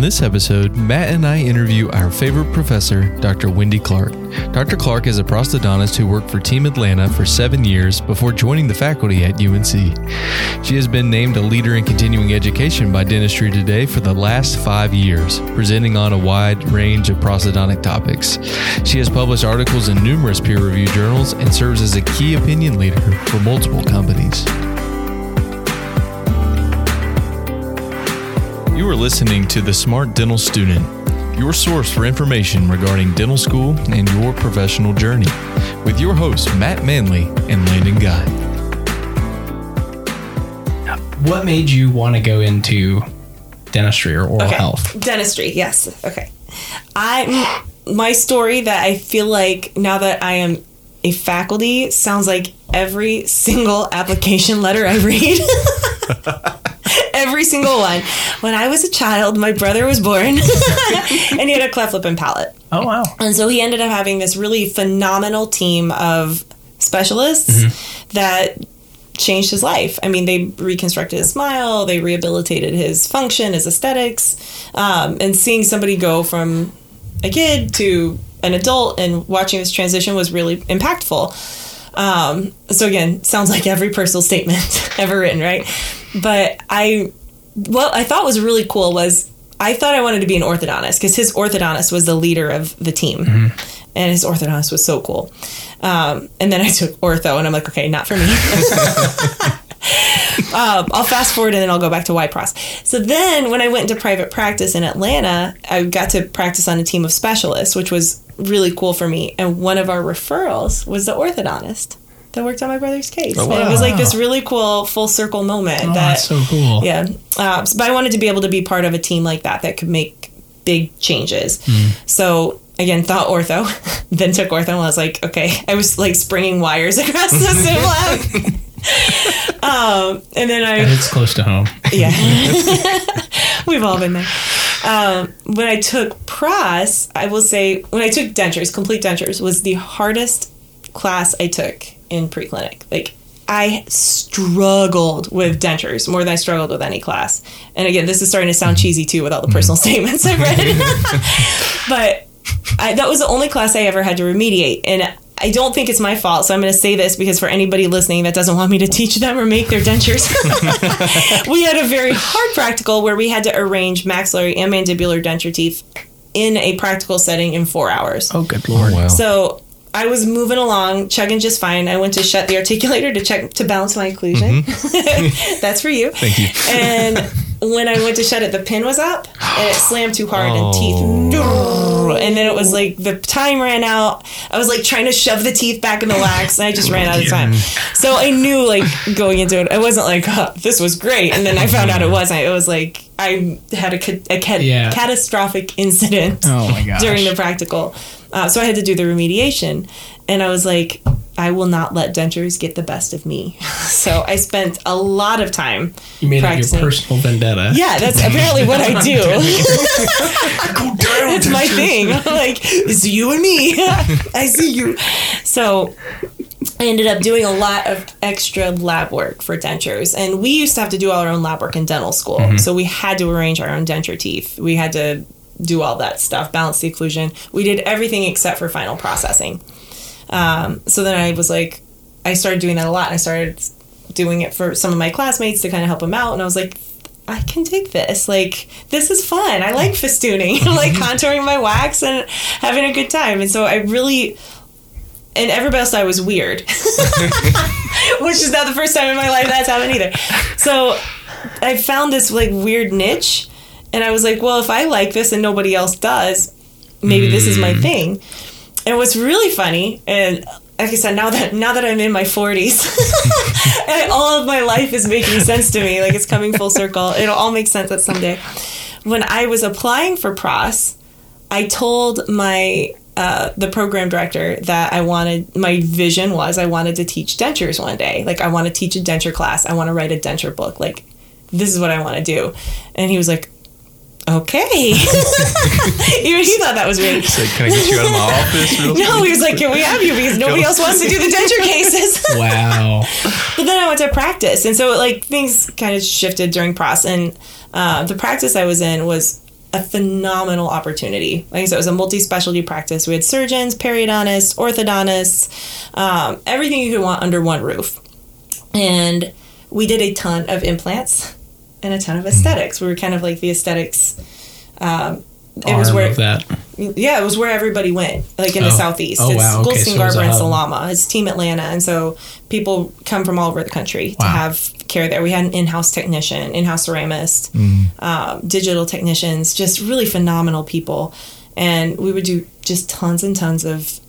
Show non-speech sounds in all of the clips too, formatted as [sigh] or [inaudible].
On this episode, Matt and I interview our favorite professor, Dr. Wendy Clark. Dr. Clark is a prosthodontist who worked for Team Atlanta for seven years before joining the faculty at UNC. She has been named a leader in continuing education by Dentistry Today for the last five years, presenting on a wide range of prosthodontic topics. She has published articles in numerous peer reviewed journals and serves as a key opinion leader for multiple companies. You are listening to The Smart Dental Student, your source for information regarding dental school and your professional journey, with your hosts, Matt Manley and Landon Guy. What made you want to go into dentistry or oral Okay. health? Dentistry, yes. Okay. I m- my story that I feel like now that I am a faculty sounds like every single [laughs] application letter I read. [laughs] every single one. When I was a child, my brother was born [laughs] and he had a cleft lip and palate. Oh wow. And so he ended up having this really phenomenal team of specialists that changed his life. I mean, they reconstructed his smile, they rehabilitated his function, his aesthetics, um, and seeing somebody go from a kid to an adult and watching this transition was really impactful. Um, so again, sounds like every personal statement [laughs] ever written, right? But I, what I thought was really cool was I thought I wanted to be an orthodontist because his orthodontist was the leader of the team, and his orthodontist was so cool. Um, and then I took ortho, and I'm like, okay, not for me. [laughs] um, I'll fast forward and then I'll go back to YPROS. So then when I went into private practice in Atlanta, I got to practice on a team of specialists, which was really cool for me. And one of our referrals was the orthodontist that worked on my brother's case. And it was like this really cool full circle moment Oh, that that's so cool. yeah. Uh, but I wanted to be able to be part of a team like that that could make big changes. So again, thought ortho, [laughs] then took ortho, and I was like, okay, I was like springing wires [laughs] across the sim [laughs] lab. um, and then I It's close to home. yeah. We've all been there. Um, when I took pros, I will say when I took dentures, complete dentures was the hardest class I took in preclinic. Like I struggled with dentures more than I struggled with any class. And again, this is starting to sound cheesy too with all the personal [laughs] statements I've read. [laughs] but I, that was the only class I ever had to remediate. And I don't think it's my fault, so I'm going to say this because for anybody listening that doesn't want me to teach them or make their dentures, [laughs] we had a very hard practical where we had to arrange maxillary and mandibular denture teeth in a practical setting in four hours. Oh good lord. Oh, wow. So I was moving along, chugging just fine. I went to shut the articulator to check to balance my occlusion. Mm-hmm. [laughs] That's for you. Thank you. And when I went to shut it, the pin was up and it slammed too hard and teeth. And then it was like the time ran out. I was like trying to shove the teeth back in the wax and I just ran out of time. So I knew like going into it, I wasn't like, huh, this was great. And then I found out it wasn't. It was like I had a, a Yeah. catastrophic incident Oh [laughs] during the practical. Uh, so I had to do the remediation. And I was like, I will not let dentures get the best of me. [laughs] So I spent a lot of time you made it your personal vendetta. Yeah, that's [laughs] apparently what I do. [laughs] it's my thing. like, it's you and me. I see you. So I ended up doing a lot of extra lab work for dentures. And we used to have to do all our own lab work in dental school. Mm-hmm. So we had to arrange our own denture teeth. We had to do all that stuff, balance the occlusion. We did everything except for final processing. Um, so then I was like, I started doing that a lot. And I started doing it for some of my classmates to kind of help them out. And I was like, I can take this. Like, this is fun. I like festooning, I [laughs] like [laughs] contouring my wax and having a good time. And so I really, and everybody else I was weird, [laughs] which is not the first time in my life that's happened either. So I found this like weird niche, and I was like, well, if I like this and nobody else does, maybe this is my thing. And what's really funny, and like I said, now that now that I'm in my 40s, [laughs] and all of my life is making sense to me, like it's coming full circle. It'll all make sense at someday. When I was applying for pros, I told my uh, the program director that I wanted my vision was I wanted to teach dentures one day. Like I want to teach a denture class. I want to write a denture book. Like this is what I want to do. And he was like, okay. [laughs] Even he thought that was weird. So can I get you out of my office real [laughs] No, he was like, can we have you? Because [laughs] nobody else wants to do the denture cases. Wow. But then I went to practice, and so like things kind of shifted during pros. And uh, the practice I was in was a phenomenal opportunity. Like I said, it was a multi-specialty practice. We had surgeons, periodontists, orthodontists, um, everything you could want under one roof. And we did a ton of implants and a ton of aesthetics. We were kind of like the aesthetics. Um, it was where that. yeah, it was where everybody went, like in the Oh. southeast. Oh, it's wow. Okay, Goldstein, so it Garber, and. Salama. It's Team Atlanta, and so people come from all over the country to have care there. We had an in-house technician, in-house ceramist, um, digital technicians, just really phenomenal people, and we would do just tons and tons of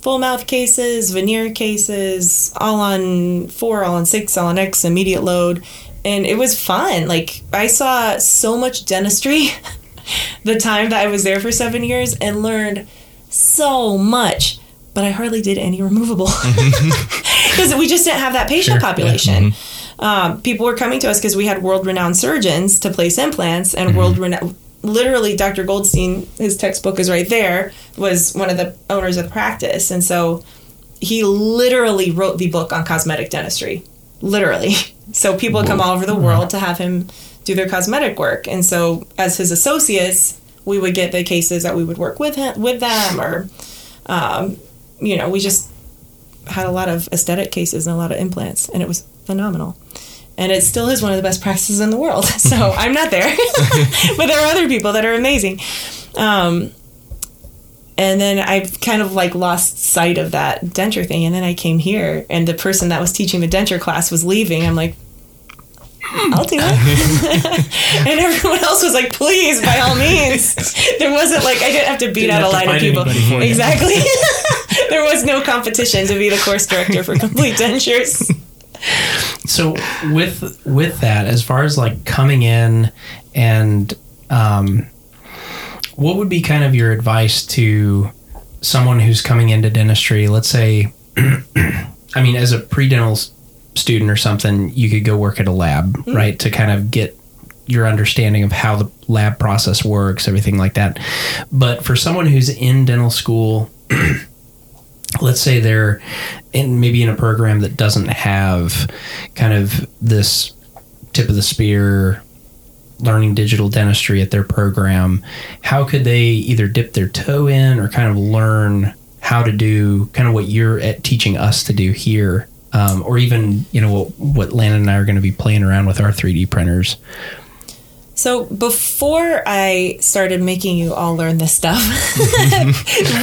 full mouth cases, veneer cases, all on four, all on six, all on X, immediate load. And it was fun. Like, I saw so much dentistry [laughs] the time that I was there for seven years and learned so much, but I hardly did any removable [laughs] [laughs] because we just didn't have that patient Sure, yeah. population. Um, people were coming to us because we had world renowned surgeons to place implants and world renowned. Literally, Dr. Goldstein, his textbook is right there, was one of the owners of the practice. And so he literally wrote the book on cosmetic dentistry. Literally. So people come all over the world to have him do their cosmetic work. And so as his associates, we would get the cases that we would work with him, with them or um, you know, we just had a lot of aesthetic cases and a lot of implants and it was phenomenal. And it still is one of the best practices in the world. [laughs] So I'm not there, [laughs] but there are other people that are amazing. Um, and then I kind of like lost sight of that denture thing. And then I came here, and the person that was teaching the denture class was leaving. I'm like, I'll do it. [laughs] and everyone else was like, please, by all means. There wasn't like, I didn't have to beat Didn't out a line of people. anybody for you. Exactly. [laughs] [laughs] there was no competition to be the course director for complete dentures. So with with that, as far as like coming in and um, what would be kind of your advice to someone who's coming into dentistry? Let's say, [clears throat] I mean, as a pre-dental student or something, you could go work at a lab, hmm. right, to kind of get your understanding of how the lab process works, everything like that. But for someone who's in dental school, [clears throat] let's say they're in maybe in a program that doesn't have kind of this tip of the spear learning digital dentistry at their program how could they either dip their toe in or kind of learn how to do kind of what you're teaching us to do here um, or even you know what, what Landon and I are going to be playing around with our 3D printers So before I started making you all learn this stuff,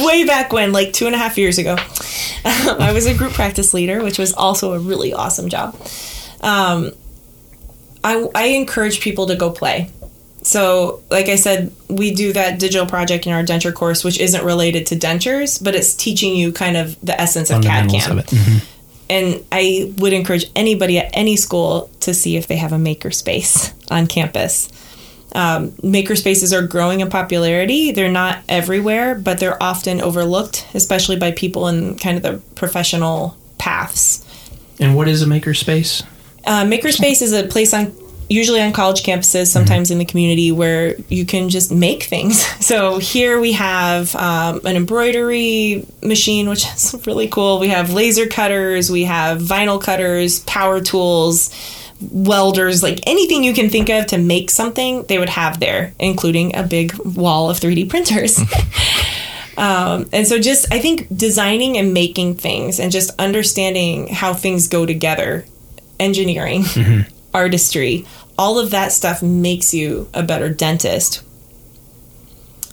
[laughs] way back when, like two and a half years ago, [laughs] I was a group practice leader, which was also a really awesome job. Um, I, I encourage people to go play. So, like I said, we do that digital project in our denture course, which isn't related to dentures, but it's teaching you kind of the essence of CAD CAM of it Mhm. and I would encourage anybody at any school to see if they have a makerspace on campus. Um, makerspaces are growing in popularity. They're not everywhere, but they're often overlooked, especially by people in kind of the professional paths. and what is a makerspace Uh, makerspace is a place on usually on college campuses, sometimes in the community, where you can just make things. [laughs] So here we have um, an embroidery machine, which is really cool. We have laser cutters, we have vinyl cutters, power tools, welders, like anything you can think of to make something, they would have there, including a big wall of 3D printers. [laughs] Um, and so just I think designing and making things and just understanding how things go together, engineering, artistry, all of that stuff makes you a better dentist.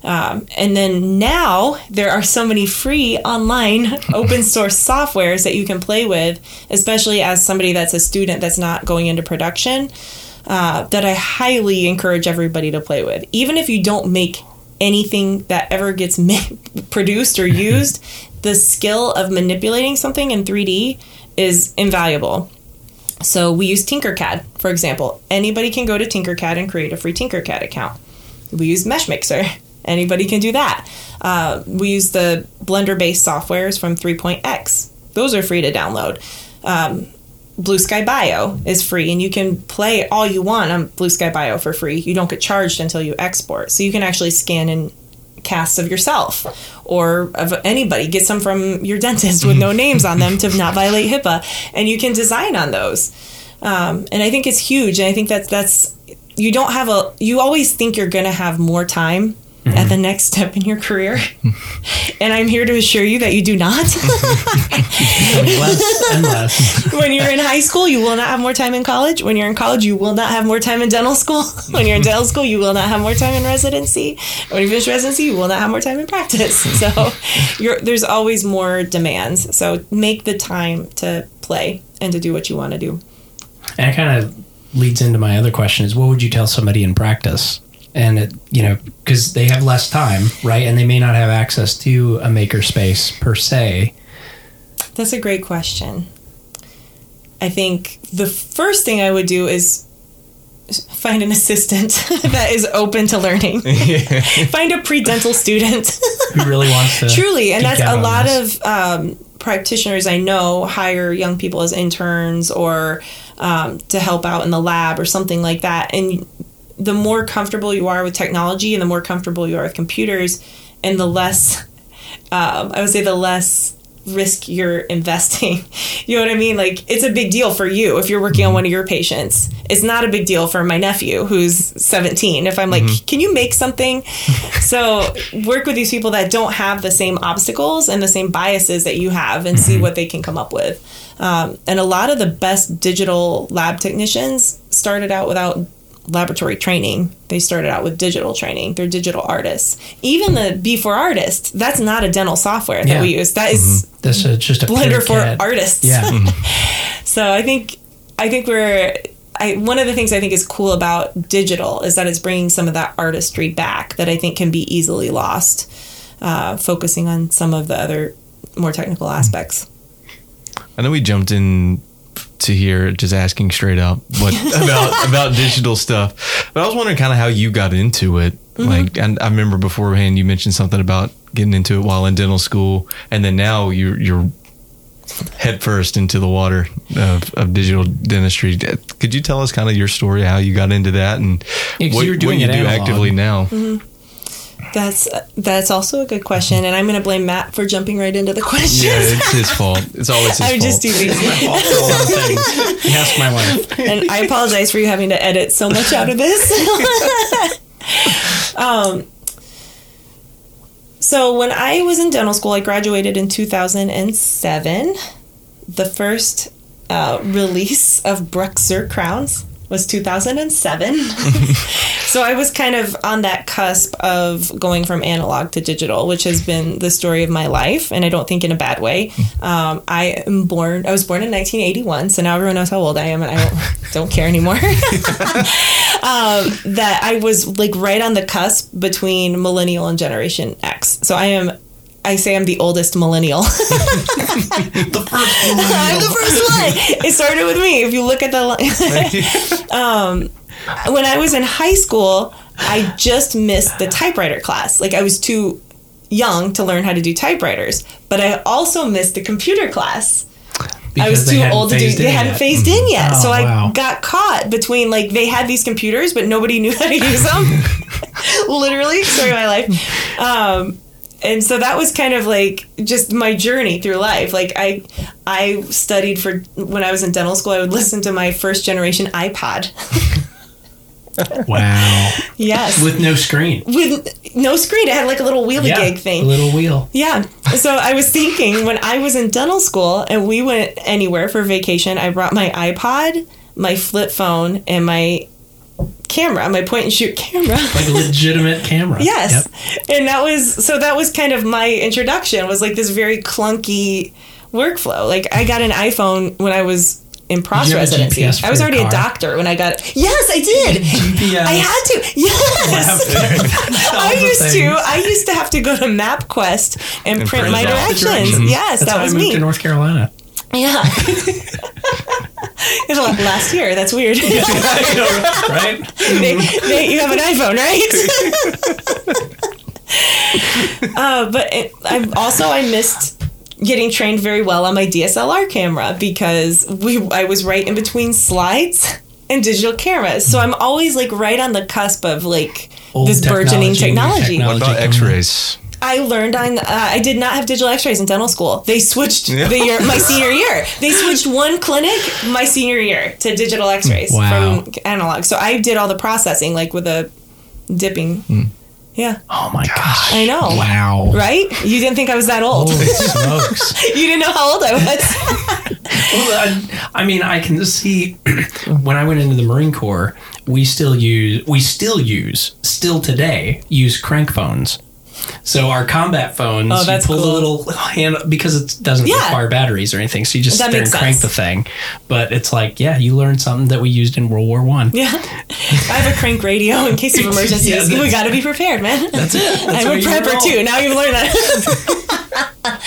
Um, and then now there are so many free online [laughs] open source softwares that you can play with, especially as somebody that's a student that's not going into production, uh, that I highly encourage everybody to play with. Even if you don't make anything that ever gets [laughs] produced or used, the skill of manipulating something in 3D is invaluable. So we use Tinkercad, for example. Anybody can go to Tinkercad and create a free Tinkercad account. We use Mesh Mixer. [laughs] Anybody can do that. Uh, we use the Blender-based softwares from 3.x. Those are free to download. Um, Blue Sky Bio is free, and you can play all you want on Blue Sky Bio for free. You don't get charged until you export, so you can actually scan in casts of yourself or of anybody. Get some from your dentist with no names on them to not [laughs] violate HIPAA, and you can design on those. Um, and I think it's huge, and I think that's that's you don't have a you always think you're going to have more time at the next step in your career. [laughs] And i'm here to assure you that you do not. Less and less. when you're in high school you will not have more time in college. When you're in college you will not have more time in dental school. [laughs] When you're in dental school you will not have more time in residency. When you finish residency you will not have more time in practice. [laughs] So you're, there's always more demands. So make the time to play and to do what you want to do. And it kind of leads into my other question: is what would you tell somebody in practice? And it, you know, because they have less time, right? And they may not have access to a maker space per se. That's a great question. I think the first thing I would do is find an assistant [laughs] that is open to learning. [laughs] find a pre-dental student. Who really wants to Truly, and that's a lot this? of um, practitioners I know hire young people as interns or um, to help out in the lab or something like that. And the more comfortable you are with technology and the more comfortable you are with computers, and the less, um, I would say, the less risk you're [laughs] investing. You know what I mean? Like it's a big deal for you if you're working on one of your patients. It's not a big deal for my nephew who's 17. If I'm like, "Can you make something?" [laughs] so, work with these people that don't have the same obstacles and the same biases that you have and see what they can come up with. Um, and a lot of the best digital lab technicians started out without laboratory training. They started out with digital training. They're digital artists. Even the B4 artist, that's not a dental software that Yeah. we use. That is mm-hmm. That's is just a Blender for CAD. artists. Yeah. Mm-hmm. [laughs] So I think I think we're I, one of the things I think is cool about digital is that it's bringing some of that artistry back that I think can be easily lost, uh, focusing on some of the other more technical mm-hmm. aspects. I know we jumped in to here just asking straight up what [laughs] about about digital stuff, but I was wondering kind of how you got into it. Mm-hmm. Like, and I remember beforehand you mentioned something about getting into it while in dental school, and then now you're you're head first into the water of, of digital dentistry. Could you tell us kind of your story, how you got into that, and Yeah, 'cause what, you were doing what you do analog. actively now? Mm-hmm. That's that's also a good question, and I'm going to blame Matt for jumping right into the questions. Yeah, it's his fault. It's always his [laughs] fault. I'm just too lazy. Also, a lot things. Ask my wife. and I apologize for you having to edit so much out of this. [laughs] um, so when I was in dental school, I graduated in 2007. The first uh, release of BruxZir crowns was 2007. [laughs] so I was kind of on that cusp of going from analog to digital, which has been the story of my life, and I don't think in a bad way. Um, I am born. I was born in 1981, so now everyone knows how old I am, and I don't, [laughs] don't care anymore. [laughs] um, that I was like right on the cusp between millennial and Generation X. So I am. I say I'm the oldest millennial. [laughs] [laughs] The first one. I'm the first one. It started with me. If you look at the line. [laughs] um, when I was in high school, I just missed the typewriter class. Like I was too young to learn how to do typewriters, but I also missed the computer class. I was too old to do. They hadn't yet. phased in yet, Oh, so I wow. got caught between like they had these computers, but nobody knew how to use them. Literally, story of my life. Um, and so that was kind of like just my journey through life. Like I, I studied for when I was in dental school. I would listen to my first generation iPod. [laughs] Wow. yes, with, With no screen. With no screen. It had like a little wheelie Yeah, gig thing. A little wheel. Yeah. So I was thinking when I was in dental school and we went anywhere for vacation, I brought my iPod, my flip phone, and my camera, my point and shoot camera. Like a legitimate camera. [laughs] yes. Yep. And that was so that was kind of my introduction was like this very clunky workflow. Like I got an iPhone when I was in pros Did you have a residency. I was already a doctor when I got it. Yes, I did. GPS. I had to. [laughs] Yes. [laughs] I used to. I used to have to go to MapQuest and, And print print my directions. directions. Yes, That's that was me. to North Carolina. Yeah. [laughs] It was like last year. That's weird. [laughs] right? they, they, you have an iPhone, right? [laughs] uh, but it, I also I missed getting trained very well on my DSLR camera because we I was right in between slides and digital cameras, so I'm always like right on the cusp of like Old this burgeoning technology, technology. What about Technology coming. X-rays? I learned on. Uh, I did not have digital X-rays in dental school. They switched the year, my [laughs] senior year. They switched one clinic my senior year to digital X-rays Wow. from analog. So I did all the processing, like with a dipping. Yeah, Oh my gosh. I know. Wow. Right? You didn't think I was that old. Holy [laughs] smokes. you didn't know how old I was. [laughs] Well, I, I mean, I can see [clears throat] when I went into the Marine Corps, we still use, we still use, still today, use crank phones. So our combat phones, Oh, that's you pull cool. the little hand because it doesn't Yeah. require batteries or anything. So you just That sit there and crank sense. the thing. But it's like, yeah, you learned something that we used in World War One. yeah, [laughs] I have a crank radio in case of [laughs] emergencies. Yeah, we got to be prepared, man. That's it. That's [laughs] I'm a prepper too. Now you've learned that.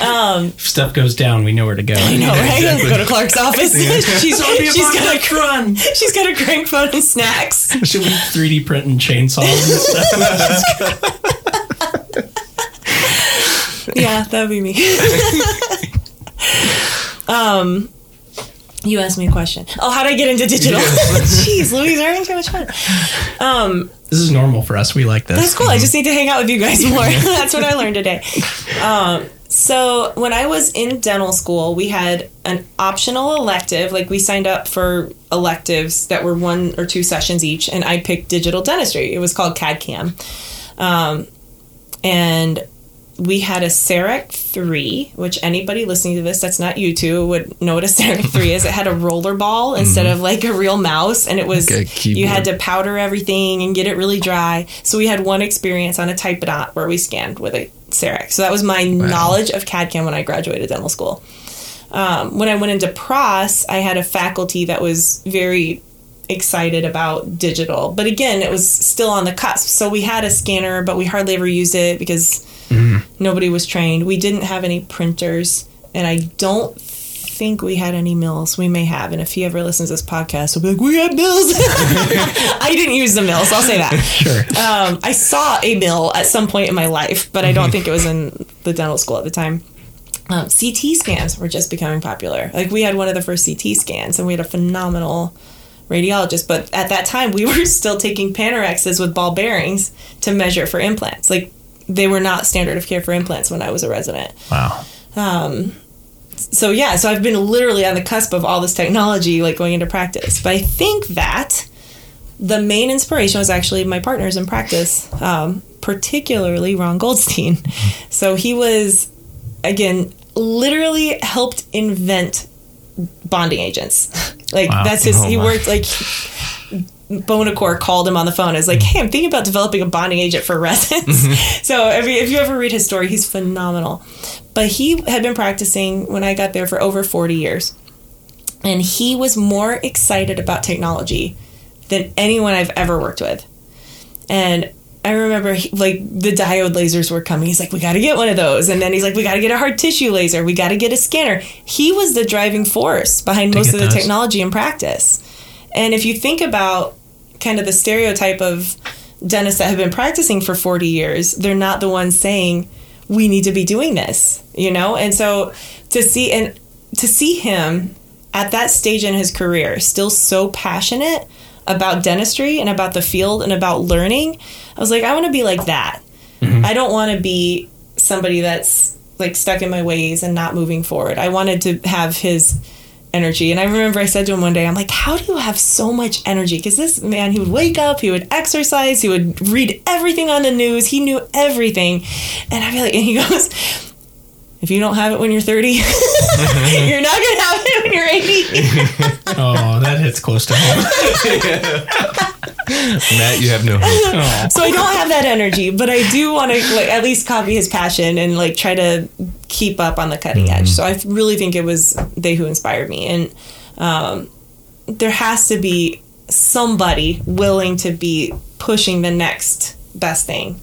Um, if stuff goes down, we know where to go. I know, right? Exactly. Go to Clark's office. she's Zombie she's got a run. she's got a crank phone and snacks. Should we 3D print and chainsaws and stuff? Yeah, that would be me. [laughs] um, you asked me a question. Oh, how would I get into digital? [laughs] Jeez, Louise, we're having too much fun. Um, this is normal for us. We like this. That's cool. I just need to hang out with you guys [laughs] more. That's what I learned today. Um, so when I was in dental school, we had an optional elective. Like we signed up for electives that were one or two sessions each, and I picked digital dentistry. It was called CAD CAM, um, and we had a CEREC 3, which anybody listening to this that's not you two would know what a [laughs] CEREC 3 is. It had a roller ball instead of like a real mouse, and it was Like you had to powder everything and get it really dry. So we had one experience on a Typodont where we scanned with a CEREC. So that was my knowledge of CAD CAM when I graduated dental school. Um, when I went into PROS, I had a faculty that was very excited about digital. But again, it was still on the cusp. So we had a scanner, but we hardly ever used it because nobody was trained. We didn't have any printers, and I don't think we had any mills. We may have, and if he ever listens to this podcast, he'll be like, "We had mills." [laughs] I didn't use the mills. I'll say that. [laughs] Sure. Um, I saw a mill at some point in my life, but I don't think it was in the dental school at the time. Um, CT scans were just becoming popular. Like we had one of the first CT scans, and we had a phenomenal radiologist. But at that time, we were [laughs] still taking Panorexes with ball bearings to measure for implants. Like they were not standard of care for implants when I was a resident Wow. so yeah, so I've been literally on the cusp of all this technology, like going into practice. But I think that the main inspiration was actually my partners in practice, um, particularly Ron Goldstein. So he was, again, literally helped invent bonding agents. [laughs] like Wow. that's his. Oh, he worked like. Buonocore called him on the phone. Is like, hey, I'm thinking about developing a bonding agent for residents. Mm-hmm. [laughs] so if you, if you ever read his story, he's phenomenal. But he had been practicing when I got there for over 40 years. And he was more excited about technology than anyone I've ever worked with. And I remember he, like the diode lasers were coming. He's like, we got to get one of those. And then he's like, we got to get a hard tissue laser. We got to get a scanner. He was the driving force behind most of the those. technology in practice. And if you think about kind of the stereotype of dentists that have been practicing for 40 years, they're not the ones saying, we need to be doing this, you know? And so to see, and to see him at that stage in his career, still so passionate about dentistry and about the field and about learning, I was like, I want to be like that. Mm-hmm. I don't want to be somebody that's like stuck in my ways and not moving forward. I wanted to have his energy. And I remember I said to him one day, I'm like, how do you have so much energy? Because this man, he would wake up, he would exercise, he would read everything on the news, he knew everything. And I'd be like, and he [laughs] goes, if you don't have it when you're 30, [laughs] you're not going to have it when you're 80. [laughs] Oh, that hits close to home. [laughs] Matt, you have no hope. Oh. so I don't have that energy, but I do want to like at least copy his passion and like try to keep up on the cutting edge. So I really think it was they who inspired me, and um, there has to be somebody willing to be pushing the next best thing.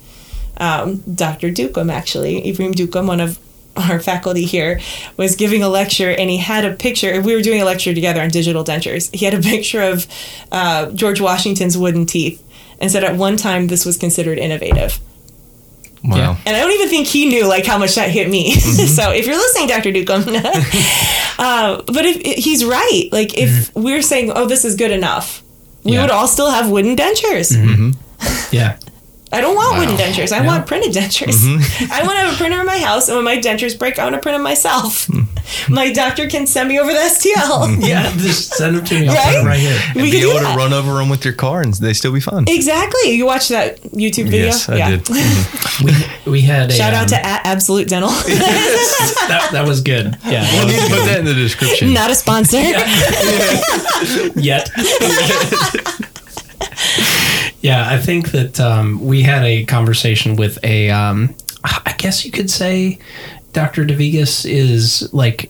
Um, Dr. Duqum, actually, Ibrahim Duqum, one of [laughs] our faculty here, was giving a lecture and he had a picture. We were doing a lecture together on digital dentures. He had a [laughs] picture of uh, George Washington's wooden teeth and said at one time this was considered innovative. Wow. Yeah. And I don't even think he knew like how much that hit me. [laughs] so if you're listening, Dr. Duqum, uh, but if he's right, like if we're saying, oh, this is good enough, we Yeah. would all still have wooden dentures. Yeah. I don't want wooden dentures. I want printed dentures. Mm-hmm. [laughs] I want to have a printer in my house, and when my dentures break, I want to print them myself. Hmm. my doctor can send me over the STL. Hmm. [laughs] Yeah, just send them to me. I'll put Right? them right here. We be able to run over them with your car and they still be fun. Exactly. You watched that YouTube video? Yes, I did. [laughs] Mm-hmm. We, we had a Shout out um, to at Absolute Dental. that. That was good. Yeah, I that need to put that in the description. Not a sponsor. good. yet. Yeah, I think that um, we had a conversation with a. Um, I guess you could say, Dr. DeVigas is like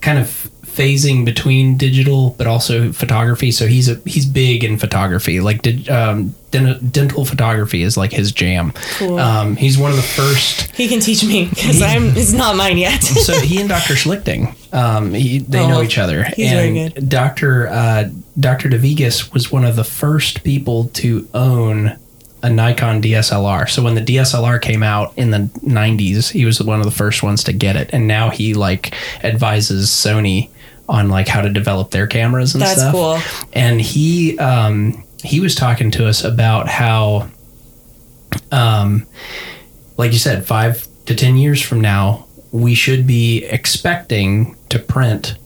kind of phasing between digital but also photography so he's a he's big in photography like did um dental photography is like his jam Cool. um he's one of the first he can teach me because I'm. It's not mine yet. [laughs] so he and Dr. Schlichting, um, he, they Oh, know each other. he's very and good. Dr. Uh, Dr. DeVigas was one of the first people to own a Nikon DSLR. So when the DSLR came out in the 90s, he was one of the first ones to get it. And now he like advises Sony on like how to develop their cameras and That's stuff. cool. And he um, he was talking to us about how um, like you said, five to 10 years from now, we should be expecting to print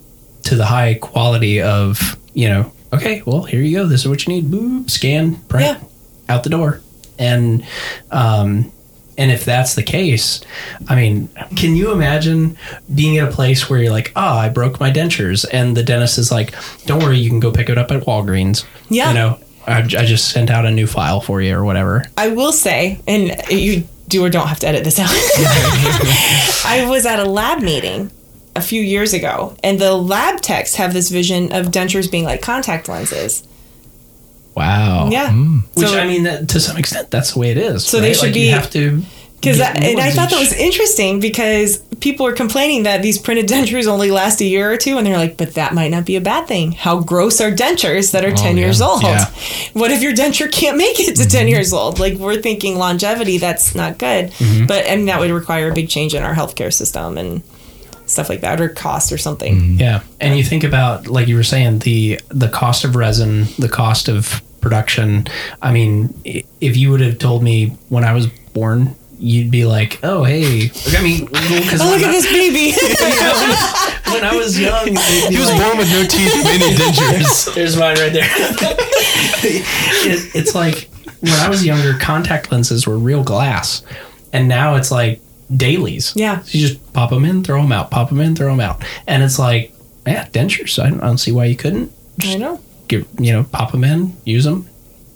to the high quality of, you know, okay, well, here you go. This is what you need. Boop, scan, print, Yeah. out the door. And, um, and if that's the case, I mean, can you imagine being at a place where you're like, oh, I broke my dentures, and the dentist is like, don't worry, you can go pick it up at Walgreens. Yeah. You know, I, I just sent out a new file for you or whatever. I will say, and you do or don't have to edit this out. [laughs] I was at a lab meeting a few years ago, and the lab techs have this vision of dentures being like contact lenses. Wow. Yeah. Mm. Which So- I mean, that, to some extent, that's the way it is. So they should Like, be- You have to. Because and I thought that was interesting because people are complaining that these printed [laughs] dentures only last a year or two, and they're like, "But that might not be a bad thing. How gross are dentures that are oh, ten yeah. years old? Yeah. [laughs] What if your denture can't make it to ten mm-hmm. years old? Like we're thinking longevity, that's not good. Mm-hmm. But I mean, that would require a big change in our healthcare system and stuff like that, or cost or something. Mm-hmm. Yeah, and you think about like you were saying the the cost of resin, the cost of production. I mean, if you would have told me when I was born, you'd be like, "Oh, hey." I mean, [laughs] because Oh, look at this baby! [laughs] [laughs] when I was young, they'd be He was like- born with no teeth, many dentures. There's mine right there. it, it's like when I was younger, contact lenses were real glass, and now it's like dailies. Yeah. So you just pop them in, throw them out, pop them in, throw them out, and it's like, yeah, dentures. I don't, I don't see why you couldn't. I know. Give you know, pop them in, use them,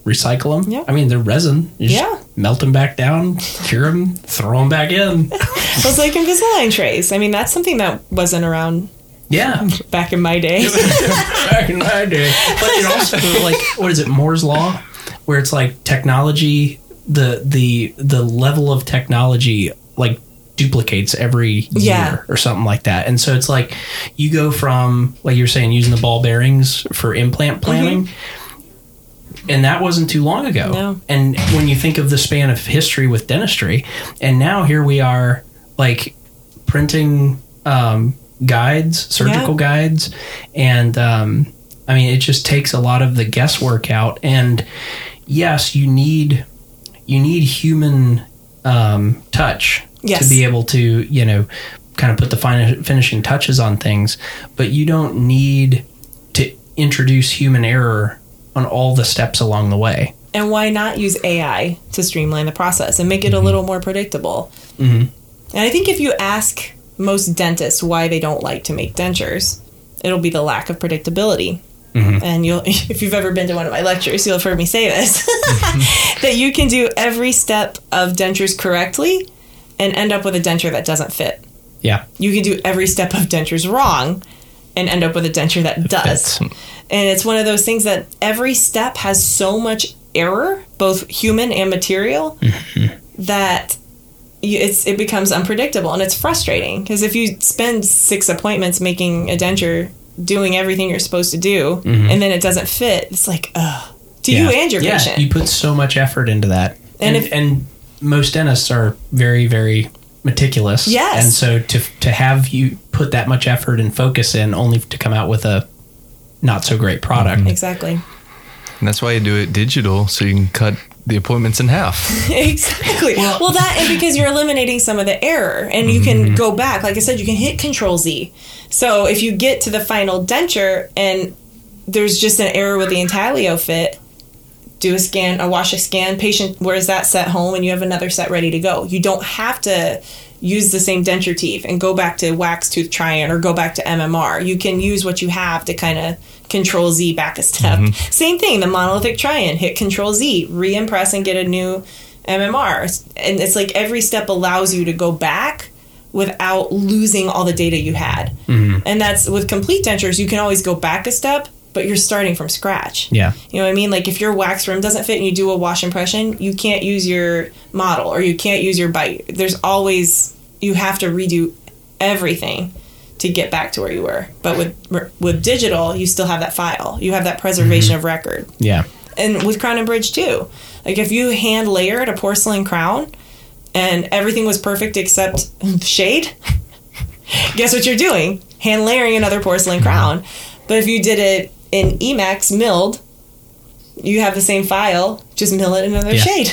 recycle them. Yeah. I mean, they're resin. You just Yeah. Melt them back down, cure them, throw them back in. [laughs] It was like Invisalign trays. I mean, that's something that wasn't around Yeah. [laughs] back in my day. [laughs] back in my day. But it also like what is it, Moore's law, where it's like technology, the the the level of technology like duplicates every year Yeah. or something like that. And so it's like you go from like you were saying using the ball bearings for implant planning. And that wasn't too long ago. No. And when you think of the span of history with dentistry, and now here we are, like printing um, guides, surgical Yeah. guides, and um, I mean, it just takes a lot of the guesswork out. And yes, you need you need human um, touch Yes. to be able to, you know, kind of put the fin- finishing touches on things, but you don't need to introduce human error on all the steps along the way. And why not use AI to streamline the process and make it a little more predictable? Mhm. And I think if you ask most dentists why they don't like to make dentures, it'll be the lack of predictability. And you'll, [laughs] if you've ever been to one of my lectures, you'll have heard me say this [laughs] that you can do every step of dentures correctly and end up with a denture that doesn't fit. Yeah. You can do every step of dentures wrong and end up with a denture that does. Fits. And it's one of those things that every step has so much error, both human and material, mm-hmm. that it's it becomes unpredictable and it's frustrating because if you spend six appointments making a denture, doing everything you're supposed to do, mm-hmm. and then it doesn't fit, it's like, ugh, to you and your yeah, patient. you put so much effort into that, And and if- and most dentists are very very meticulous. Yes. and so to to have you put that much effort and focus in only to come out with a not so great product. exactly. And that's why you do it digital, so you can cut the appointments in half. [laughs] exactly. Well, that and because you're eliminating some of the error, and you Mm-hmm. can go back. Like I said, you can hit Control Z. So if you get to the final denture and there's just an error with the intaglio fit, do a scan, a wash a scan. Patient, wears that set home, and you have another set ready to go. You don't have to use the same denture teeth and go back to wax tooth trying or go back to MMR. You can use what you have to kind of control Z back a step. Mm-hmm. Same thing, the monolithic try-in, hit control Z, re-impress and get a new MMR. And it's like every step allows you to go back without losing all the data you had. Mm-hmm. And that's with complete dentures, you can always go back a step, but you're starting from scratch. Yeah. You know what I mean? Like if your wax rim doesn't fit and you do a wash impression, you can't use your model or you can't use your bite. There's always you have to redo everything to get back to where you were. But with with digital, you still have that file. You have that preservation mm-hmm. of record. Yeah. And with crown and bridge too. Like if you hand layered a porcelain crown and everything was perfect except shade, [laughs] guess what you're doing? Hand layering another porcelain mm-hmm. crown. But if you did it in e.max milled, you have the same file, just mill it in another Yeah. shade.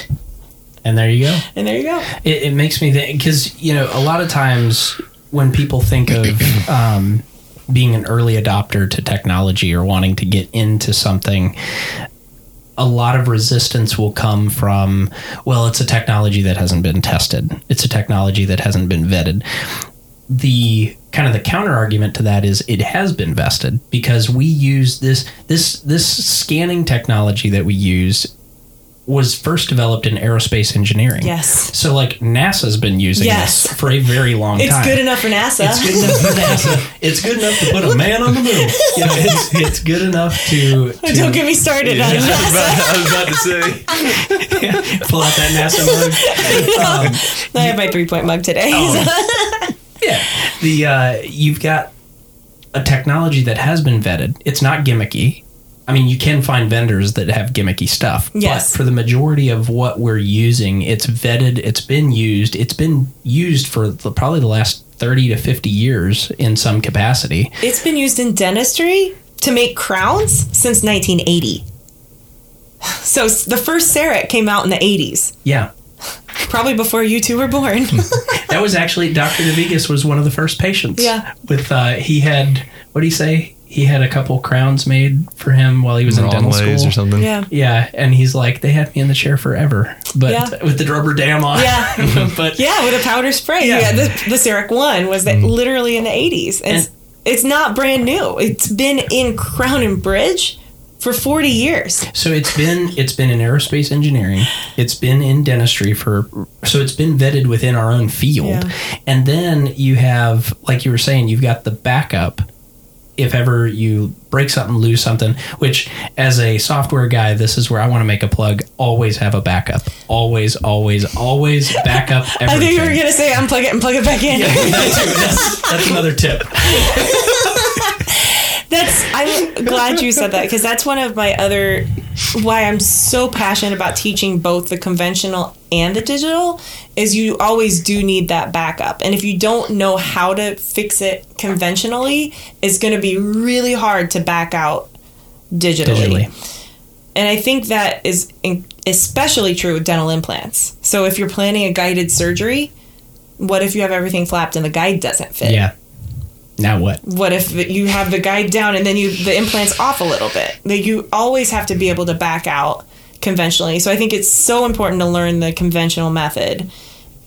And there you go. And there you go. It, it makes me think because you know a lot of times when people think of [clears throat] um, being an early adopter to technology or wanting to get into something, a lot of resistance will come from well, it's a technology that hasn't been tested. It's a technology that hasn't been vetted. The kind of the counter argument to that is it has been vested because we use this this this scanning technology that we use was first developed in aerospace engineering. Yes. So like NASA's been using Yes. this for a very long It's time. good enough for NASA. It's good enough for NASA. It's good enough to put a man on the moon. You know, it's, it's good enough to, [laughs] to Don't get me started on NASA. [laughs] I was about to say. [laughs] pull out that NASA mug. Um, I have my three point mug today. Oh. Yeah, the uh, you've got a technology that has been vetted. It's not gimmicky. I mean, you can find vendors that have gimmicky stuff. Yes. But for the majority of what we're using, it's vetted. It's been used. It's been used for the, probably the last thirty to fifty years in some capacity. It's been used in dentistry to make crowns since 1980. [sighs] So the first CEREC came out in the 80s, Yeah. Probably before you two were born. [laughs] That was actually Dr. DeVigas was one of the first patients. Yeah. With uh, he had what do you say? He had a couple crowns made for him while he was in dental school or something. yeah. Yeah, and he's like, they had me in the chair forever, but Yeah. with the rubber dam on. Yeah. [laughs] but [laughs] Yeah, with a powder spray. Yeah. Yeah, the, the CEREC 1 was that literally in the 80s. It's, And- it's not brand new. It's been in Crown and Bridge for 40 years. so it's been it's been in aerospace engineering, it's been in dentistry for so it's been vetted within our own field, Yeah. and then you have like you were saying, you've got the backup. If ever you break something, lose something, which as a software guy, this is where I want to make a plug. Always have a backup. Always, always, always backup everything. [laughs] I think you were going to say unplug it and plug it back in. that too. That's, that's another tip. [laughs] That's I'm glad you said that because that's one of my other why I'm so passionate about teaching both the conventional and the digital is you always do need that backup. And if you don't know how to fix it conventionally, it's going to be really hard to back out digitally. Digitally. And I think that is especially true with dental implants. So if you're planning a guided surgery, what if you have everything flapped and the guide doesn't fit? Yeah. Now what? what if you have the guide down and then you the implants off a little bit? Like you always have to be able to back out conventionally. So i think it's so important to learn the conventional method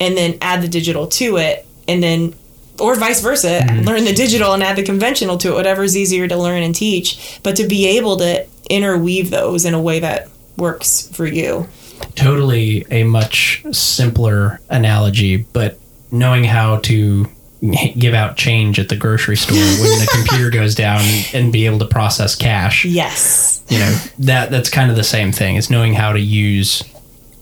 and then add the digital to it and then or vice versa mm-hmm. learn the digital and add the conventional to it. Whatever's easier to learn and teach but to be able to interweave those in a way that works for you. Totally a much simpler analogy, but knowing how to give out change at the grocery store when the computer goes down and be able to process cash. yes You know, that that's kind of the same thing. Is knowing how to use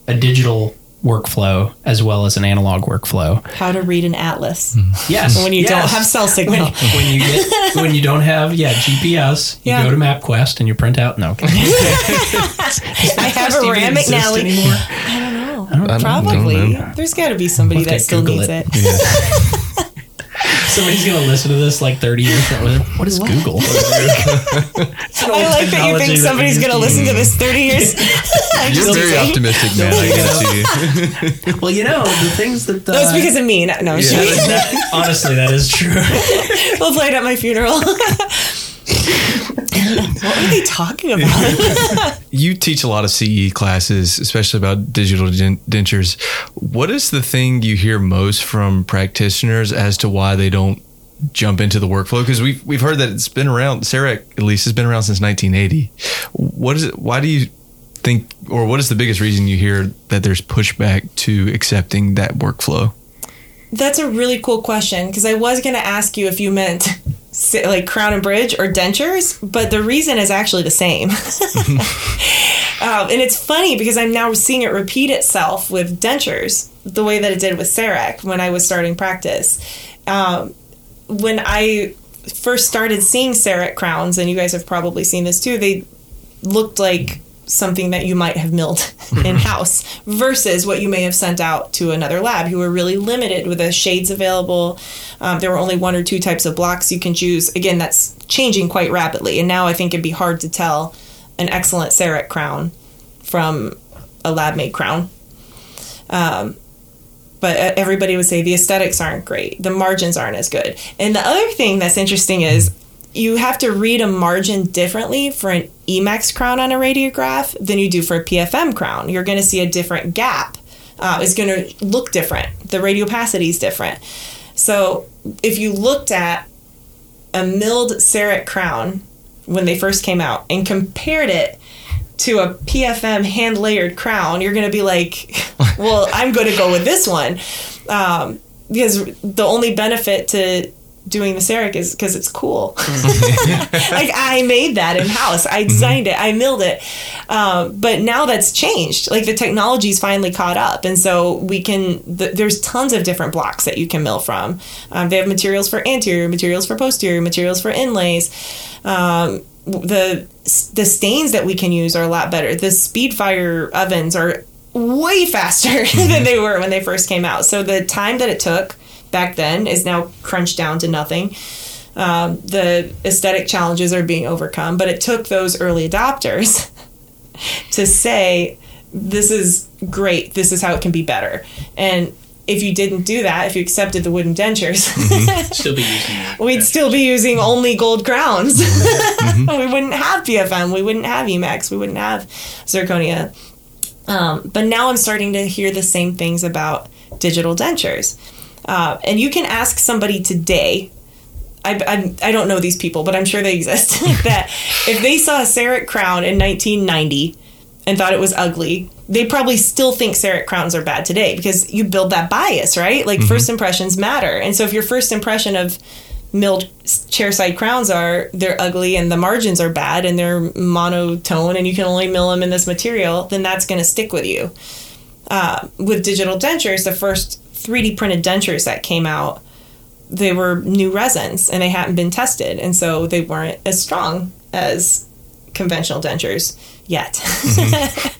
a digital workflow as well as an analog workflow. how to read an atlas Yes. when you yes. don't have cell signal when, when you get when you don't have yeah GPS, you Yeah. go to MapQuest and you print out no. Okay. [laughs] i have a Rand McNally anymore. I don't know. Probably. know. There's got to be somebody We'll that still Google needs it. it. Somebody's gonna listen to this like 30 years from now. What is Google? It's an old I like that you think that somebody's going to use. listen to this [laughs] 30 years. [laughs] I'm You're just very teasing. optimistic, man. I can see. [laughs] Well, you know the things that. Uh, No, it's because of me. No, no I'm Yeah. kidding. that- honestly, that is true. we'll play it at my funeral. What are they talking about? [laughs] You teach a lot of CE classes, especially about digital dentures. What is the thing you hear most from practitioners as to why they don't jump into the workflow? Because we've we've heard that it's been around. CEREC at least has been around since 1980. What is it? Why do you think, or what is the biggest reason you hear that there's pushback to accepting that workflow? That's a really cool question because I was going to ask you if you meant like crown and bridge or dentures, but the reason is actually the same. um, [laughs] and it's funny because I'm now seeing it repeat itself with dentures the way that it did with CEREC when I was starting practice. Um, when I first started seeing CEREC crowns, and you guys have probably seen this too, they looked like something that you might have milled [laughs] in house versus what you may have sent out to another lab who were really limited with the shades available. Um, there were only one or two types of blocks you can choose. Again, that's changing quite rapidly, and now I think it'd be hard to tell an excellent CEREC crown from a lab made crown. Um, but everybody would say the aesthetics aren't great, the margins aren't as good. And the other thing that's interesting is you have to read a margin differently for an e.max crown on a radiograph than you do for a PFM crown. You're going to see a different gap. Uh, it's going to look different. The radiopacity is different. So if you looked at a milled CEREC crown when they first came out and compared it to a PFM hand layered crown, you're going to be like, [laughs] well, I'm going to go with this one. Um, because the only benefit to doing the CEREC is because it's cool. [laughs] [laughs] like I made that in house. I designed it. I milled it. Um, but now that's changed. Like the technology's finally caught up, and so we can. Th- there's tons of different blocks that you can mill from. Um, they have materials for anterior, materials for posterior, materials for inlays. Um, the the stains that we can use are a lot better. The Speedfire ovens are way faster [laughs] than they were when they first came out. So the time that it took back then is now crunched down to nothing. Um, the aesthetic challenges are being overcome, but it took those early adopters [laughs] to say, this is great, this is how it can be better. And if you didn't do that, if you accepted the wooden dentures, [laughs] Still be using we'd still be using only gold crowns. [laughs] we wouldn't have PFM, we wouldn't have e.max, we wouldn't have zirconia. Um, but now I'm starting to hear the same things about digital dentures. Uh, and you can ask somebody today. I, I, I don't know these people, but I'm sure they exist. [laughs] that if they saw a CEREC crown in 1990 and thought it was ugly, they probably still think CEREC crowns are bad today because you build that bias, right? Like first impressions matter. And so if your first impression of milled chairside crowns are they're ugly and the margins are bad and they're monotone and you can only mill them in this material, then that's going to stick with you. Uh, with digital dentures, the first 3D printed dentures that came out, they were new resins and they hadn't been tested, and so they weren't as strong as conventional dentures yet.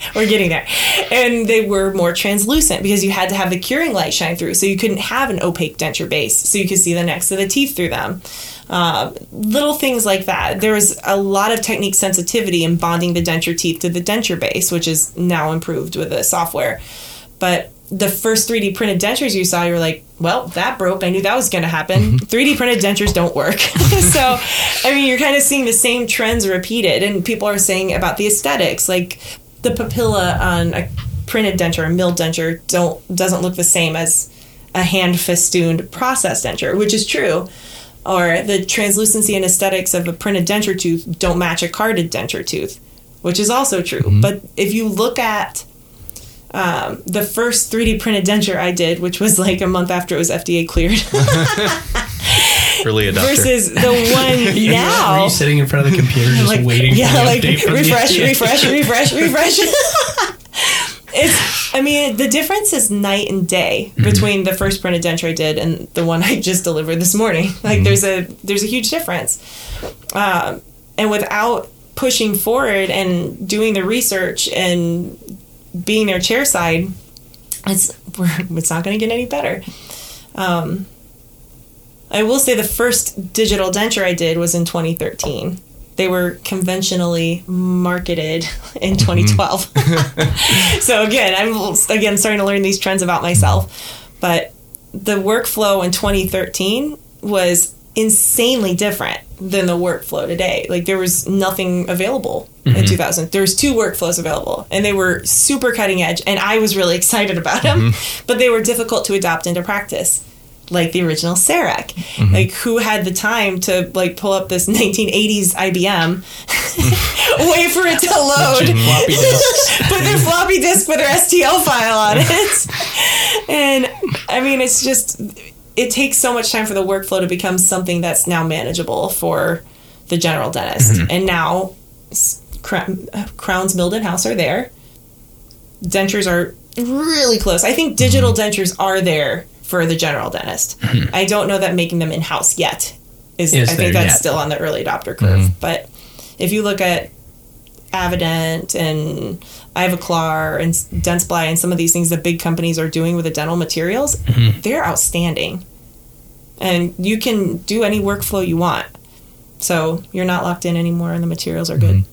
[laughs] We're getting there. And they were more translucent because you had to have the curing light shine through. So you couldn't have an opaque denture base. So you could see the necks of the teeth through them. Uh, little things like that. There was a lot of technique sensitivity in bonding the denture teeth to the denture base, which is now improved with the software. But the first 3D printed dentures you saw, you were like, well, that broke. I knew that was going to happen. Mm-hmm. [laughs] 3D printed dentures don't work. [laughs] so, I mean, you're kind of seeing the same trends repeated. And people are saying about the aesthetics, like the papilla on a printed denture, a milled denture, don't doesn't look the same as a hand festooned processed denture, which is true. Or the translucency and aesthetics of a printed denture tooth don't match a carded denture tooth, which is also true. Mm-hmm. But if you look at um, the first 3D printed denture I did, which was like a month after it was FDA cleared, [laughs] Really a doctor. versus the [laughs] one You- now. Were you sitting in front of the computer just like, waiting yeah, like the refresh, refresh, refresh, [laughs] refresh. it's, I mean, the difference is night and day Mm-hmm. between the first printed denture I did and the one I just delivered this morning. Like, Mm-hmm. there's a there's a huge difference, um, and without pushing forward and doing the research and being there chair side, it's we're, it's not going to get any better. Um, I will say the first digital denture I did was in 2013. They were conventionally marketed [laughs] in 2012. [laughs] [laughs] so again, I'm again starting to learn these trends about myself. But the workflow in 2013 was insanely different than the workflow today. Like there was nothing available in 2000. There was two workflows available, and they were super cutting edge, and I was really excited about them. But they were difficult to adopt into practice, like the original CEREC. Like who had the time to like pull up this 1980s IBM, wait for it to load, [laughs] put their floppy disk with their STL file on it. [laughs] And I mean, it's just, it takes so much time for the workflow to become something that's now manageable for the general dentist. And now Crowns Milden House are there. Dentures are really close. I think digital mm-hmm. dentures are there for the general dentist. Mm-hmm. I don't know that making them in house yet is, Is I think that's yet. still on the early adopter curve. Mm-hmm. But if you look at AvaDent and Ivoclar and Dentsply and some of these things that big companies are doing with the dental materials, they're outstanding. And you can do any workflow you want. So you're not locked in anymore and the materials are good.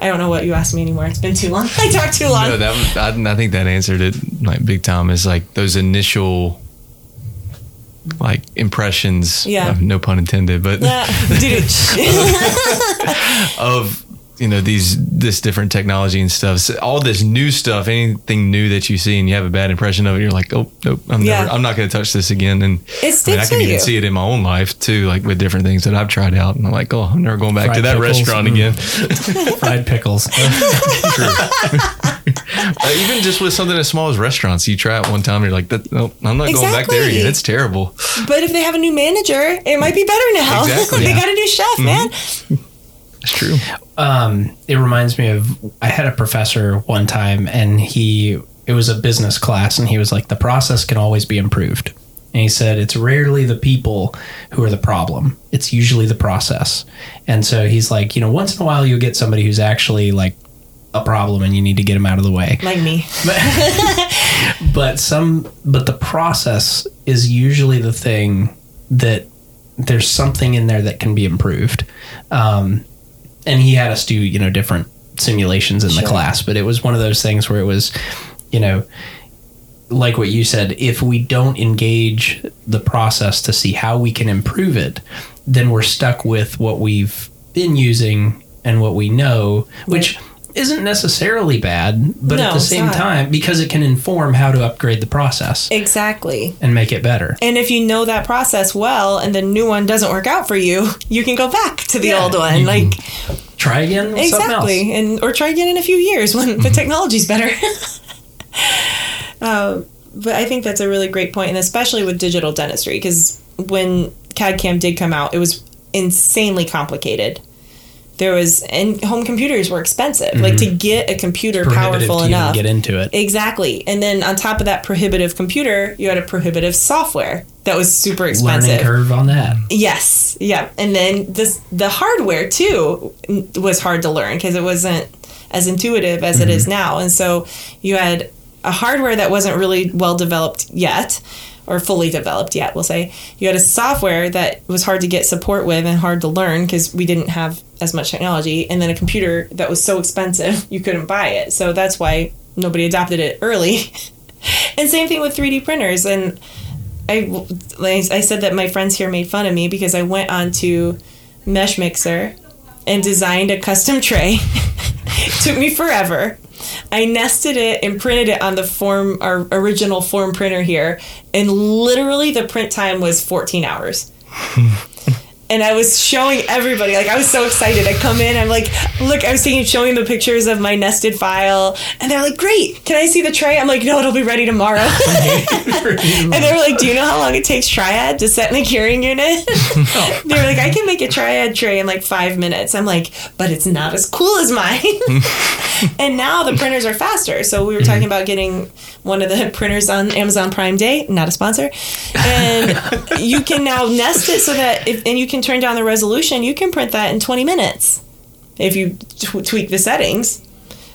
I don't know what you asked me anymore. It's been too long. [laughs] I talked too long. No, that was, I, I think that answered it like big time. Is like those initial like impressions. Yeah. uh, no pun intended, but [laughs] dude, [laughs] of you know these this different technology and stuff. So all this new stuff, anything new that you see, and you have a bad impression of it, you're like, oh nope, I'm Yeah. never, I'm not going to touch this again. And It I, mean, I can with even you. see it in my own life too, like with different things that I've tried out, and I'm like, oh, I'm never going back to that pickles, restaurant mm. again. [laughs] Fried pickles. [laughs] Uh, even just with something as small as restaurants, you try it one time, and you're like, that, nope, I'm not going back there Exactly. again. It's terrible. but if they have a new manager, it might be better now. Exactly. [laughs] they Yeah. got a new chef, man. It's true. um, it reminds me of I had a professor one time, and he it was a business class, and he was like, the process can always be improved. And he said it's rarely the people who are the problem; it's usually the process. And so he's like, you know, once in a while you'll get somebody who's actually like a problem, and you need to get them out of the way. Like me. [laughs] but some but the process is usually the thing that there's something in there that can be improved um, and he had us do you know different simulations in the class but it was one of those things where it was you know like what you said if we don't engage the process to see how we can improve it then we're stuck with what we've been using and what we know which isn't necessarily bad but No, at the same time because it can inform how to upgrade the process Exactly. and make it better And if you know that process well and the new one doesn't work out for you, you can go back to the Yeah, old one. Like try again with something else. exactly. And or try again in a few years when the [laughs] technology's better. [laughs] uh, but I think that's a really great point, and especially with digital dentistry, because when CAD CAM did come out, it was insanely complicated. There was and home computers were expensive. Like to mm-hmm. get a computer powerful to enough, get into it Exactly. And then on top of that prohibitive computer, you had a prohibitive software that was super expensive learning curve on that Yes. Yeah. And then this the hardware too was hard to learn because it wasn't as intuitive as it is mm-hmm. now. And so you had a hardware that wasn't really well developed yet or fully developed yet, we'll say. You had a software that was hard to get support with and hard to learn because we didn't have as much technology and then a computer that was so expensive [laughs] you couldn't buy it. So that's why nobody adopted it early. [laughs] and same thing with 3D printers and I, I said that my friends here made fun of me because I went onto Meshmixer and designed a custom [laughs] tray. Took me forever. I nested it and printed it on the form, our original form printer here, and literally the print time was 14 hours. And I was showing everybody, like I was so excited. I come in, I'm like, look, I was taking showing the pictures of my nested file, and they're like, great, can I see the tray? I'm like, no, it'll be ready tomorrow. [laughs] And they were like, "Do you know how long it takes Triad to set in the curing unit?" [laughs] Oh. they were like, "I can make a Triad tray in like five minutes." I'm like, "But it's not as cool as mine." [laughs] and now the printers are faster. So we were mm-hmm. talking about getting one of the printers on Amazon Prime Day, not a sponsor, and [laughs] you can now nest it so that if and you can turn down the resolution. You can print that in 20 minutes if you t- tweak the settings.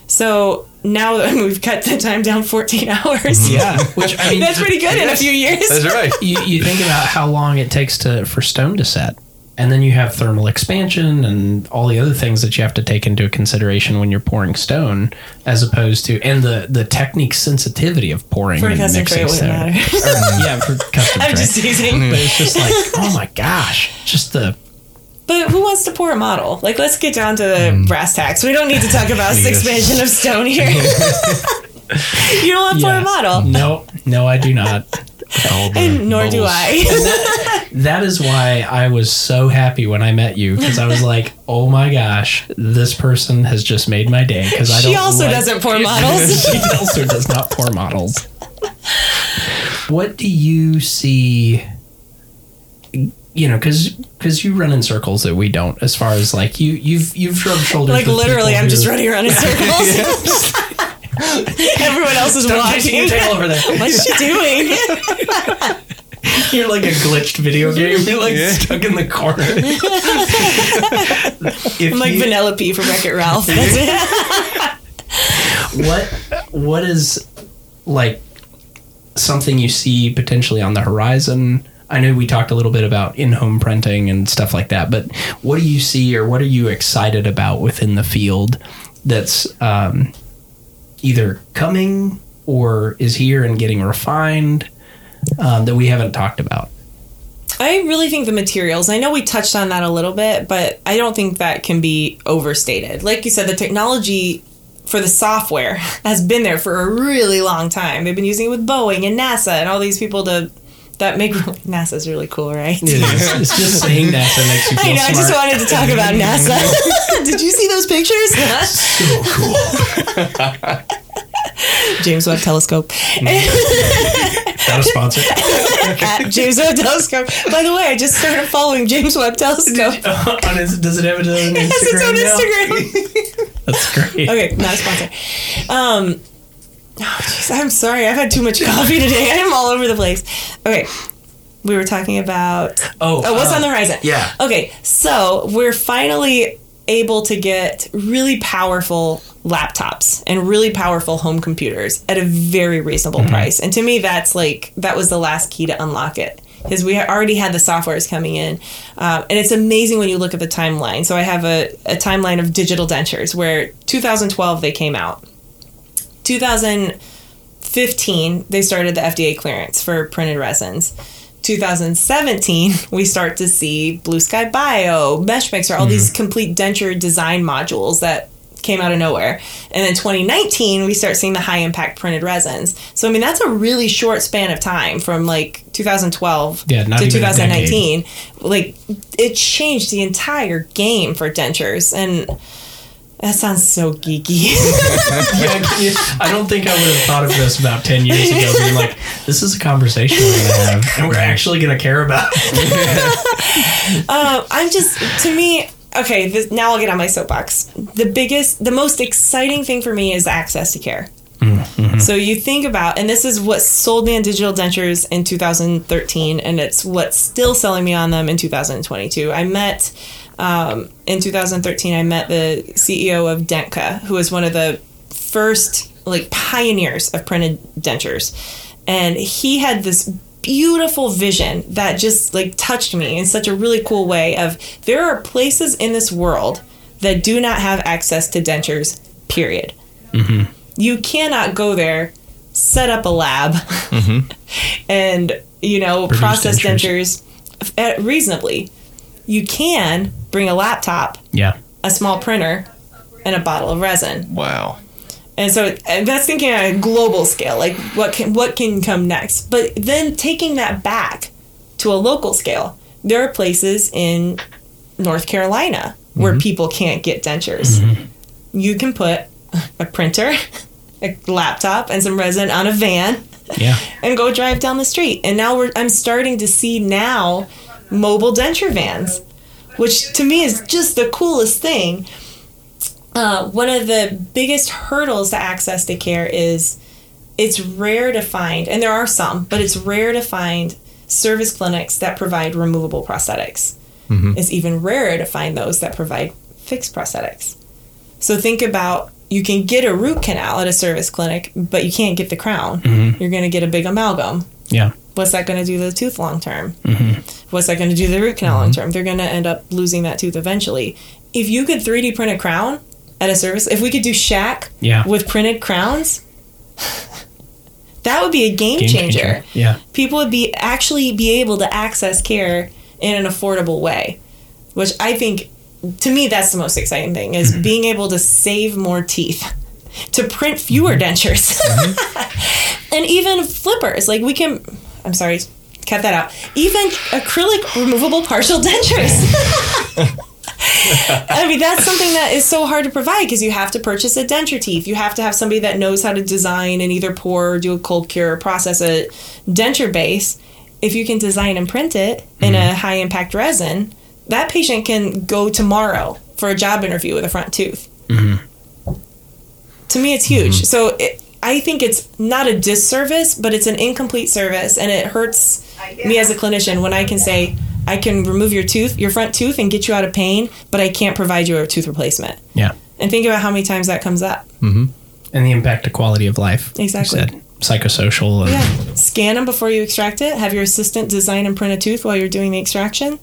So now that [laughs] we've cut the time down 14 [laughs] hours. Yeah, which I mean, That's pretty good in a few years. That's right. you, you think about how long it takes to for stone to set and then you have thermal expansion and all the other things that you have to take into consideration when you're pouring stone as opposed to and the the technique sensitivity of pouring For a and custom mixing tray, wouldn't stone. matter. Or, yeah for custom [laughs] I'm tray just teasing. but it's just like oh my gosh just the But who wants to pour a model? Like, let's get down to the Hmm. brass tacks. We don't need to talk about [laughs] expansion of stone here. [laughs] you don't want to pour a model, no no i do not All the and nor do bubbles. I. that is why i was so happy when i met you because i was like oh my gosh this person has just made my day because i don't She also like- doesn't pour [laughs] models. [laughs] she also does not pour models. What do you see? You know, because because you run in circles that we don't. As far as like you you've you've rubbed shoulders. like literally, I'm just who- running around in [laughs] circles. [laughs] Everyone else is Stop chasing your watching. tail over there. [laughs] What's she doing? [laughs] You're like a glitched video game. You're like Yeah. stuck in the corner. I'm like you- Vanellope from Wreck It Ralph. That's it. what what is like something you see potentially on the horizon i know we talked a little bit about in-home printing and stuff like that but what do you see or what are you excited about within the field that's um, either coming or is here and getting refined um, that we haven't talked about I really think the materials, I know we touched on that a little bit, but I don't think that can be overstated. Like you said, the technology for the software [laughs] has been there for a really long time. They've been using it with Boeing and NASA and all these people to that make NASA's really cool, right? it's, [laughs] it's just saying nasa makes you feel I know. I just wanted to talk about [laughs] NASA. [laughs] Did you see those pictures? so cool James Webb Telescope. that a sponsor At James Webb Telescope. By the way, I just started following James Webb Telescope. On his- does it have an Instagram It has its own? Instagram. That's great. Okay, not a sponsor. Um, oh, jeez, I'm sorry. I've had too much coffee today. I'm all over the place. Okay, we were talking about. Oh, Oh, what's uh, on the horizon? yeah. Okay, so we're finally able to get really powerful laptops and really powerful home computers at a very reasonable Mm-hmm. price. And to me, that's like that was the last key to unlock it because we already had the softwares coming in, um, and it's amazing when you look at the timeline. So I have a, a timeline of digital dentures where 2012 they came out, 2015 they started the FDA clearance for printed resins. 2017, [laughs] we start to see Blue Sky Bio, Meshmixer, all these complete denture design modules that came out of nowhere. And then 2019, we start seeing the high impact printed resins. So, I mean, that's a really short span of time from like 2012 Yeah, to 2019. Like, it changed the entire game for dentures. And that sounds so geeky. [laughs] Yeah, yeah, I don't think I would have thought of this about 10 years ago, being like, this is a conversation we're going to have, [laughs] and we're actually going to care about it. [laughs] Uh, I'm just to me. Okay, this, now I'll get on my soapbox. The biggest, the most exciting thing for me is access to care. So you think about, and this is what sold me on digital dentures in 2013, and it's what's still selling me on them in 2022. I met um, in 2013. I met the CEO of Dentca, who was one of the first like pioneers of printed dentures, and he had this beautiful vision that just like touched me in such a really cool way. Of there are places in this world that do not have access to dentures. Period you cannot go there, set up a lab, [laughs] and you know Produce process dentures. dentures, uh, reasonably. You can bring a laptop, Yeah. a small printer, and a bottle of resin. Wow. And so and that's thinking on a global scale, like what can what can come next. But then taking that back to a local scale, there are places in North Carolina where mm-hmm. people can't get dentures. Mm-hmm. You can put a printer, a laptop, and some resin on a van Yeah. [laughs] and go drive down the street. And now we're I'm starting to see now mobile denture vans, which to me is just the coolest thing. Uh, one of the biggest hurdles to access to care is it's rare to find, and there are some, but it's rare to find service clinics that provide removable prosthetics. Mm-hmm. It's even rarer to find those that provide fixed prosthetics. So think about you can get a root canal at a service clinic, but you can't get the crown. Mm-hmm. You're going to get a big amalgam. Yeah. What's that going to do to the tooth long term? Mm-hmm. What's that going to do to the root canal mm-hmm. long term? They're going to end up losing that tooth eventually. If you could 3D print a crown at a service, if we could do shack Yeah. with printed crowns, that would be a game, Game changer. changer. Yeah. People would be actually be able to access care in an affordable way, which I think to me that's the most exciting thing is mm-hmm. being able to save more teeth, to print fewer mm-hmm. dentures, [laughs] and even flippers. Like we can, I'm sorry, cut that out. Even acrylic removable partial [laughs] dentures. [laughs] I mean, that's something that is so hard to provide because you have to purchase a denture teeth. You have to have somebody that knows how to design and either pour or do a cold cure or process a denture base. If you can design and print it in a mm-hmm. high impact resin, that patient can go tomorrow for a job interview with a front tooth. Mm-hmm. To me, it's huge. Mm-hmm. So it, I think it's not a disservice, but it's an incomplete service, and it hurts me as a clinician when I can say I can remove your tooth, your front tooth, and get you out of pain, but I can't provide you a tooth replacement. Yeah. And think about how many times that comes up. Mm-hmm. And the impact to quality of life. you Exactly. said. Psychosocial and Yeah. Scan them before you extract it. Have your assistant design and print a tooth while you're doing the extraction,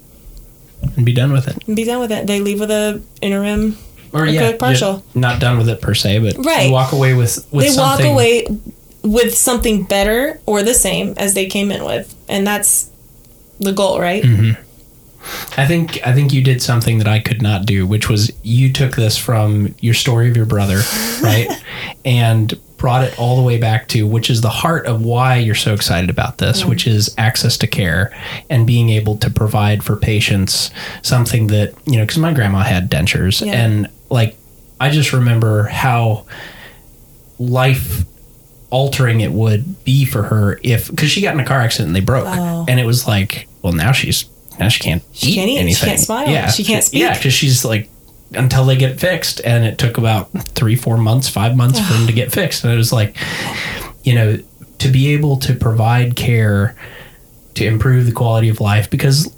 and be done with it. and be done with it. They leave with a interim. Or Acrylic yeah, partial. you're not done with it per se, but Right. you walk away with with they walk away with something better or the same as they came in with, and that's the goal, right? Mm-hmm. I think I think you did something that I could not do, which was you took this from your story of your brother, [laughs] right, and brought it all the way back to which is the heart of why you're so excited about this, mm-hmm. which is access to care and being able to provide for patients something that you know because my grandma had dentures Yeah. and like I just remember how life altering it would be for her if because she got in a car accident and they broke. Oh. and it was like well now she's now she can't She eat can't eat, she can't smile, yeah. She can't speak. yeah because she's like until they get fixed. And it took about three four months five months for them to get fixed. And it was like you know to be able to provide care to improve the quality of life because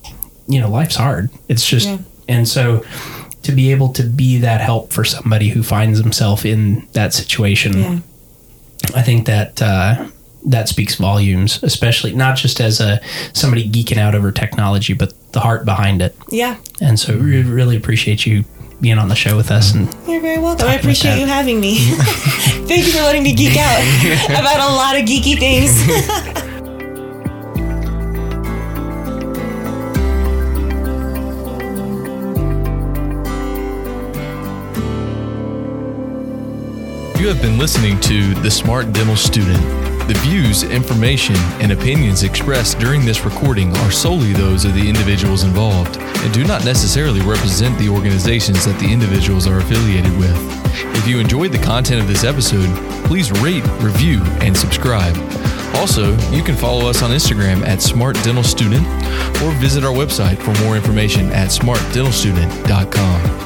you know life's hard. It's just Yeah. and so to be able to be that help for somebody who finds himself in that situation Yeah. I think that uh, that speaks volumes, especially not just as a somebody geeking out over technology, but the heart behind it. Yeah. And so, we really appreciate you being on the show with us. And You're very welcome. I appreciate you having me. [laughs] Thank you for letting me geek [laughs] out about a lot of geeky things. [laughs] You have been listening to The Smart Dental Student. The views, information, and opinions expressed during this recording are solely those of the individuals involved and do not necessarily represent the organizations that the individuals are affiliated with. If you enjoyed the content of this episode, please rate, review, and subscribe. Also, you can follow us on Instagram at Smart Dental Student or visit our website for more information at smartdentalstudent.com.